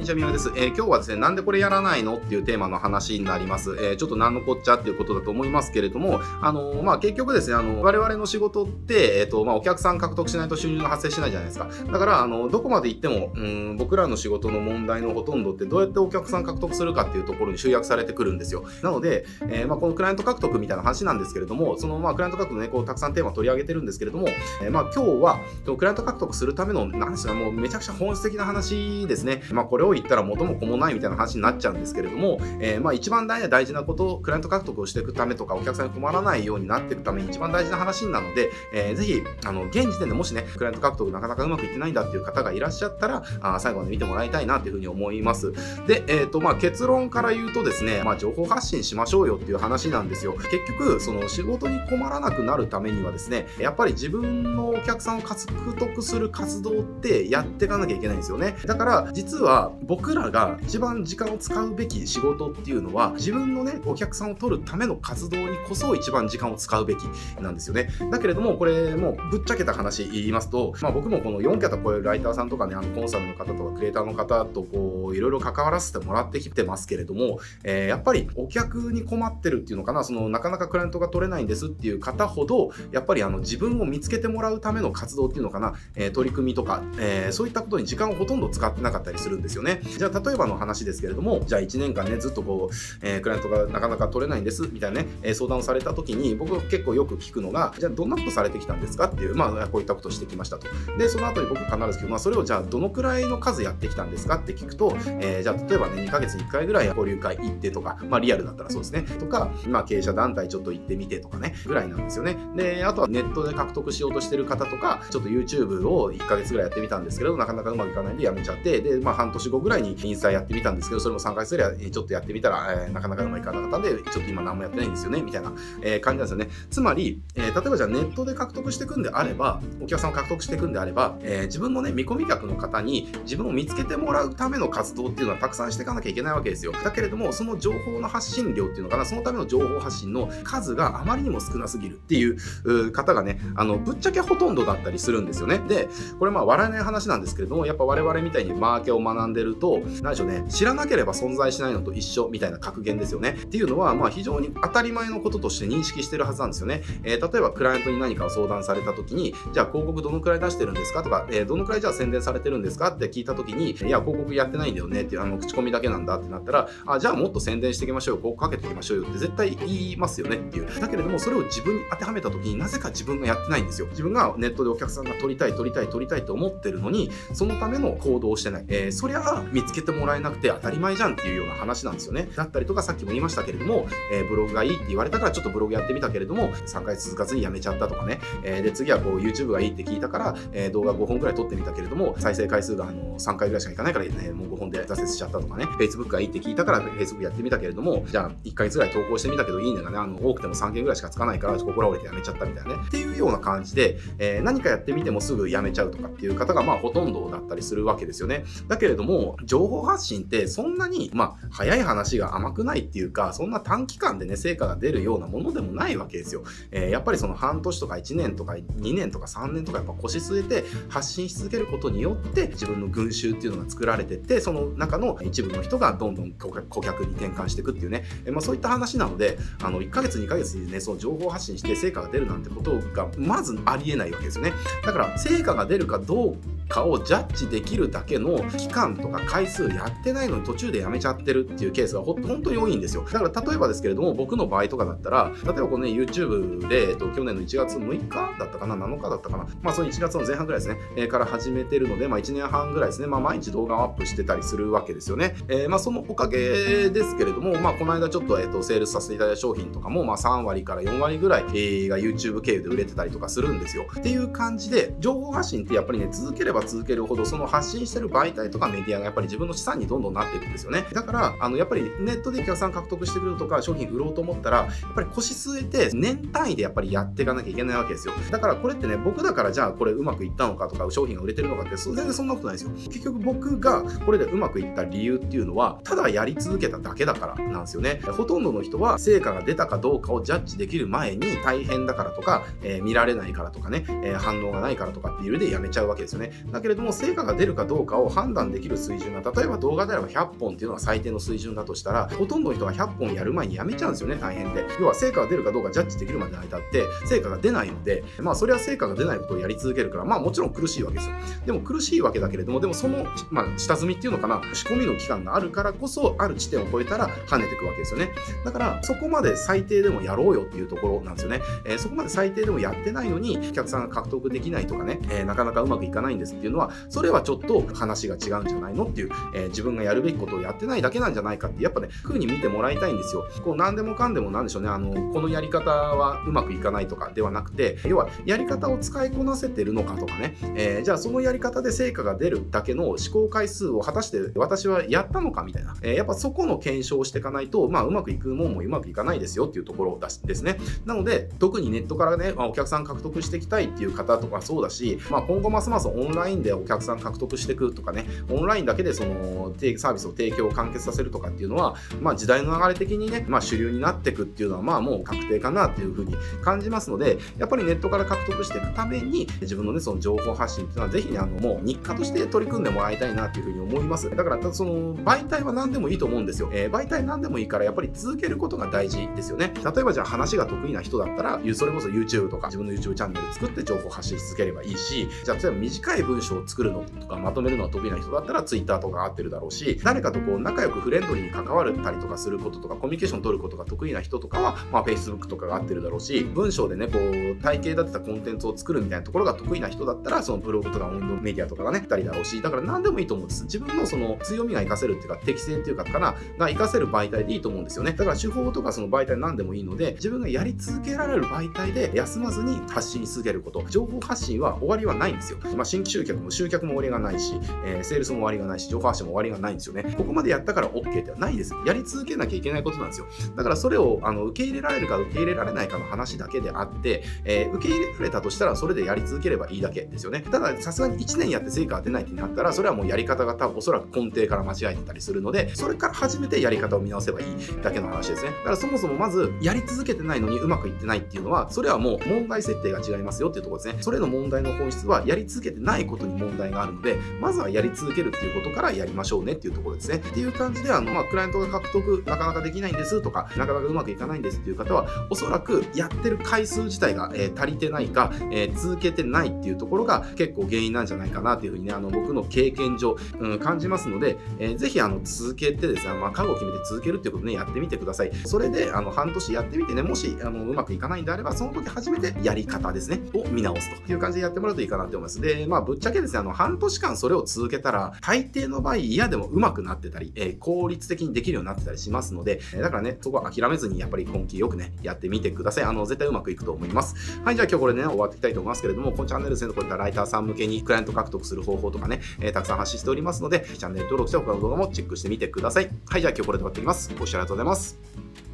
にちは、みやです。えー、今日はですね、なんでこれやらないのっていうテーマの話になります。えー、ちょっと何のこっちゃっていうことだと思いますけれども、あのー、まあ、結局ですね、あの、我々の仕事って、えっ、と、まあ、お客さん獲得しないと収入が発生しないじゃないですか。だから、あの、どこまで行っても、うん、僕らの仕事の問題のほとんどってどうやってお客さん獲得するかっていうところに集約されてくるんですよ。なので、えまあ、このクライアント獲得みたいな話なんですけれども、その、まあ、クライアント獲得ね、こう、たくさんテーマ取り上げてるんですけれども、えまあ、今日は、クライアント獲得するための、なんですか、もうめちゃくちゃ本質的な話ですね。まあ、これを言ったら元も子もないみたいな話になっちゃうんですけれども、えー、まあ一番大事なこと、クライアント獲得をしていくためとか、お客さんに困らないようになっていくために一番大事な話なので、えー、ぜひ、あの、現時点でもしね、クライアント獲得なかなかうまくいってないんだっていう方がいらっしゃったら、あ最後まで見てもらいたいなっていうふうに思います。で、えっ、ー、と、まあ結論から言うとですね、まあ情報発信しましょうよっていう話なんですよ。結局、その仕事に困らなくなるためにはですね、やっぱり自分のお客さんを獲得する活動ってやっていかなきゃいけないんですよね。だから、実は僕らが一番時間を使うべき仕事っていうのは自分のねお客さんを取るための活動にこそ一番時間を使うべきなんですよね。だけれどもこれもうぶっちゃけた話言いますと、まあ、僕もこの4桁超えるライターさんとかねあのコンサルの方とかクリエイターの方とこういろいろ関わらせてもらってきてますけれども、えー、やっぱりお客に困ってるっていうのかなそのなかなかクライアントが取れないんですっていう方ほどやっぱりあの自分を見つけてもらうための活動っていうのかな、えー、取り組みとか、えー、そういったことに時間をほとんど使ってなかったりするんですよね。じゃあ例えばの話ですけれどもじゃあ1年間ねずっとこう、えー、クライアントがなかなか取れないんですみたいなね、えー、相談をされた時に僕結構よく聞くのがじゃあどんなことされてきたんですかっていうまあこういったことをしてきましたと。でその後に僕必ず聞く、まあ、それをじゃあどのくらいの数やってきたんですかって聞くと、えー、じゃあ例えばね2ヶ月に1回ぐらい交流会行ってとかまあリアルだったらそうですね。とか、まあ、経営者団体ちょっと行ってみてとかねぐらいなんですよね。であとはネットで獲得しようとしてる方とかちょっと YouTube を1ヶ月ぐらいやってみたんですけどなかなかうまくいかないんでやめちゃってでまあ半年後ぐらいにインスタやってみたんですけどそれも3ヶ月ぐらいちょっとやってみたら、えー、なかなかうまいかなかったんでちょっと今何もやってないんですよねみたいな、えー、感じなんですよね。つまり、えー、例えばじゃあネットで獲得していくんであればお客さんを獲得していくんであれば、え自分のね見込み客の方に自分を見つけてもらうための活動っていうのはたくさんしていかなきゃいけないわけですよ。だけれどもその情報の発信量っていうのかなそのための情報発信の数があまりにも少なすぎるっていう方がねあのぶっちゃけほとんどだったりするんですよね。でこれまあ笑えない話なんですけれどもやっぱ我々みたいにマーケを学んでると何でしょうね知らなければ存在しないのと一緒みたいな格言ですよね。っていうのはまあ非常に当たり前のこととして認識してるはずなんですよね、えー、例えばクライアントに何かを相談された時にじゃあ広告どのくらい出してるんですか？とか、えー、どのくらいじゃあ宣伝されてるんですか？って聞いた時にいや広告やってないんだよねっていうあの口コミだけなんだってなったらあじゃあもっと宣伝していきましょうよ。広告かけていきましょうよ。って絶対言いますよね。っていう。だけれどもそれを自分に当てはめた時になぜか自分がやってないんですよ。自分がネットでお客さんが取りたい取りたい取りたいと思ってるのにそのための行動をしてない、えー、そりゃ見つけてもらえなくて当たり前じゃんっていうような話なんですよね。だったりとかさっきも言いましたけれども、えー、ブログがいいって言われたからちょっとブログやってみたけれども3回続かずにやめちゃったとかね、えー、で次はこう YouTube がいいって聞いたから、えー、動画5本ぐらい撮ってみたけれども再生回数があの3回ぐらいしかいかないから、ね、もう5本で挫折しちゃったとかね。Facebook がいいって聞いたから Facebook やってみたけれどもじゃあ1ヶ月ぐらい投稿してみたけどいいねがねあの多くても3件ぐらいしかつかないから心折れてやめちゃったみたいなね。っていうような感じで、えー、何かやってみてもすぐやめちゃうとかっていう方がまあほとんどだったりするわけですよね。だけれども情報発信ってそんなにまあ早い話が甘くないっていうかそんな短期間でね成果が出るようなものでもないわけですよ、えー、やっぱりその半年とか1年とか2年とか3年とかやっぱ腰据えて発信し続けることによって自分の群衆っていうのが作られてってその中の一部の人がどんどん顧客に転換していくっていうね、え、まあ、そういった話なのであの1ヶ月2ヶ月にねその情報発信して成果が出るなんてことがまずありえないわけですよね。だから成果が出るかどうかをジャッジできるだけの期間とか回数やってないのに途中でやめちゃってるっていうケースがほ本当に多いんですよ。だから例えばですけれども僕の場合とかだったら例えばこのね YouTube で、えっと、去年の1月6日だったかな7日だったかな。まあその1月の前半ぐらいですね、えー、から始めてるのでまあ1年半ぐらいですね。まあ毎日動画をアップしてたりするわけですよね、えー、まあそのおかげですけれどもまあこの間ちょっと,、えっとセールスさせていただいた商品とかもまあ3割から4割ぐらい、えー、が YouTube 経由で売れてたりとかするんですよ。っていう感じで情報発信ってやっぱりね続ければ続けるほどその発信してる媒体とかメディアがやっぱり自分の資産にどんどんなっていくんですよね。だから、あの、やっぱりネットでお客さん獲得してくるとか、商品売ろうと思ったら、やっぱり腰据えて年単位でやっぱりやっていかなきゃいけないわけですよ。だからこれってね、僕だからじゃあこれうまくいったのかとか、商品が売れてるのかって、全然そんなことないですよ。結局僕がこれでうまくいった理由っていうのは、ただやり続けただけだからなんですよね。ほとんどの人は成果が出たかどうかをジャッジできる前に大変だからとか、えー、見られないからとかね、えー、反応がないからとかっていう理由でやめちゃうわけですよね。だけれども、成果が出るかどうかを判断できる水準が、例えば動画であれば100本っていうのが最低の水準だとしたら、ほとんどの人が100本やる前にやめちゃうんですよね、大変で。要は成果が出るかどうかジャッジできるまでの間って、成果が出ないので、まあそれは成果が出ないことをやり続けるから、まあもちろん苦しいわけですよ。でも苦しいわけだけれども、でもその、まあ下積みっていうのかな、仕込みの期間があるからこそ、ある地点を超えたら跳ねていくわけですよね。だから、そこまで最低でもやろうよっていうところなんですよね。えー、そこまで最低でもやってないのに、お客さんが獲得できないとかね、えー、なかなかうまくいかないんですっていうのは、それはちょっと話が違うんじゃないのっていう、えー、自分がやるべきことをやってないだけなんじゃないかって、やっぱね、風に見てもらいたいんですよ。こう、何でもかんでもなんでしょうね、あの、このやり方はうまくいかないとかではなくて、要は、やり方を使いこなせてるのかとかね、えー、じゃあそのやり方で成果が出るだけの試行回数を果たして私はやったのかみたいな、えー、やっぱそこの検証をしていかないと、まあ、うまくいくもんもうまくいかないですよっていうところですね。なので、特にネットからね、まあ、お客さん獲得していきたいっていう方とかそうだし、まあ、今後ますますオンラインでお客さん獲得していくとかね、オンラインだけでそのサービスを提供を完結させるとかっていうのは、まあ、時代の流れ的にね、まあ、主流になっていくっていうのは、まあ、もう確定かなっていうふうに感じますので、やっぱりネットから獲得していくために、自分のね、その情報発信っていうのは、ぜひね、あの、もう日課として取り組んでもらいたいなっていうふうに思います。だから、その、媒体は何でもいいと思うんですよ。えー、媒体何でもいいから、やっぱり続けることが大事ですよね。例えばじゃあ話が得意な人だったら、それこそ YouTube とか自分の YouTube チャンネル作って情報発信し続ければいいし、じゃあ例えば短い文章を作るのとかまとめるのが得意な人だったら Twitter とか合ってるだろうし、誰かとこう仲良くフレンドリーに関わるたりとかすることとか、コミュニケーションを取ることが得意な人とかは、まあ Facebook とかが合ってるだろうし、文章でね、こう体系立てたコンテンツを作るみたいなところが得意な人だったら、そのブログとかオンドメディアとかがね、たりだろうし、だから何でもいいと思うんです。自分のその強みが活かせるっていうか、適性っていうかかな、が活かせる媒体でいいと思うんですよね。だから手法とかその媒体何でもいいので、自分がやり続けられる媒体で休まずに発信し続けること。情報発信は終わりはないんですよ。まあ、新規集客も集客も終わりがないし、えー、セールスも終わりがないし、情報発信も終わりがないんですよね。ここまでやったから OK ではないです。やり続けなきゃいけないことなんですよ。だからそれをあの受け入れられるか受け入れられないかの話だけであって、えー、受け入れられたとしたらそれでやり続ければいいだけですよね。ただ、さすがに1年やって成果が出ないってなったら、それはもうやり方が多分おそらく根底から間違えてたりするので、それから初めてやり方を見直せばいいだけの話ですね。だからそもそもまず、やり続けてないのにうまくいってないっていうのは、それはもう問題設定が違いますよっていうところですね。それの問題の本質は、やり続けてないことに問題があるので、まずはやり続けるっていうことからやりましょうねっていうところですね。っていう感じで、あの、まあ、クライアントが獲得なかなかできないんですとか、なかなかうまくいかないんですっていう方は、おそらくやってる回数自体が、えー、足りてないか、えー、続けてないっていうところが結構原因なんじゃないかなっていうふうにね、あの、僕の経験上、うん、感じますので、えー、ぜひ、あの、続けてですね、まあ、覚悟を決めて続けるっていうことね、やってみてください。それで、あの、半年やってみてね、もし、あの、うまくいかないんであれば、その時初めてやり方ですね、を見直すという感じでやってもらうといいかなって思います。で、まあ、ぶっちゃけですね、あの、半年間それを続けたら、大抵の場合、嫌でもうまくなってたり、えー、効率的にできるようになってたりしますので、えだからね、そこは諦めずに、やっぱり根気よくね、やってみてください。あの、絶対うまくいくと思います。はい、じゃあ今日これでね、終わっていきたいと思いますけれども、このチャンネルですね、こういったライターさん向けにクライアント獲得する方法とかね、えー、たくさん発信しておりますので、チャンネル登録して他の動画もチェックしてみてください。はい、じゃあ今日これで終わっていきます。ご視聴ありがとうございます。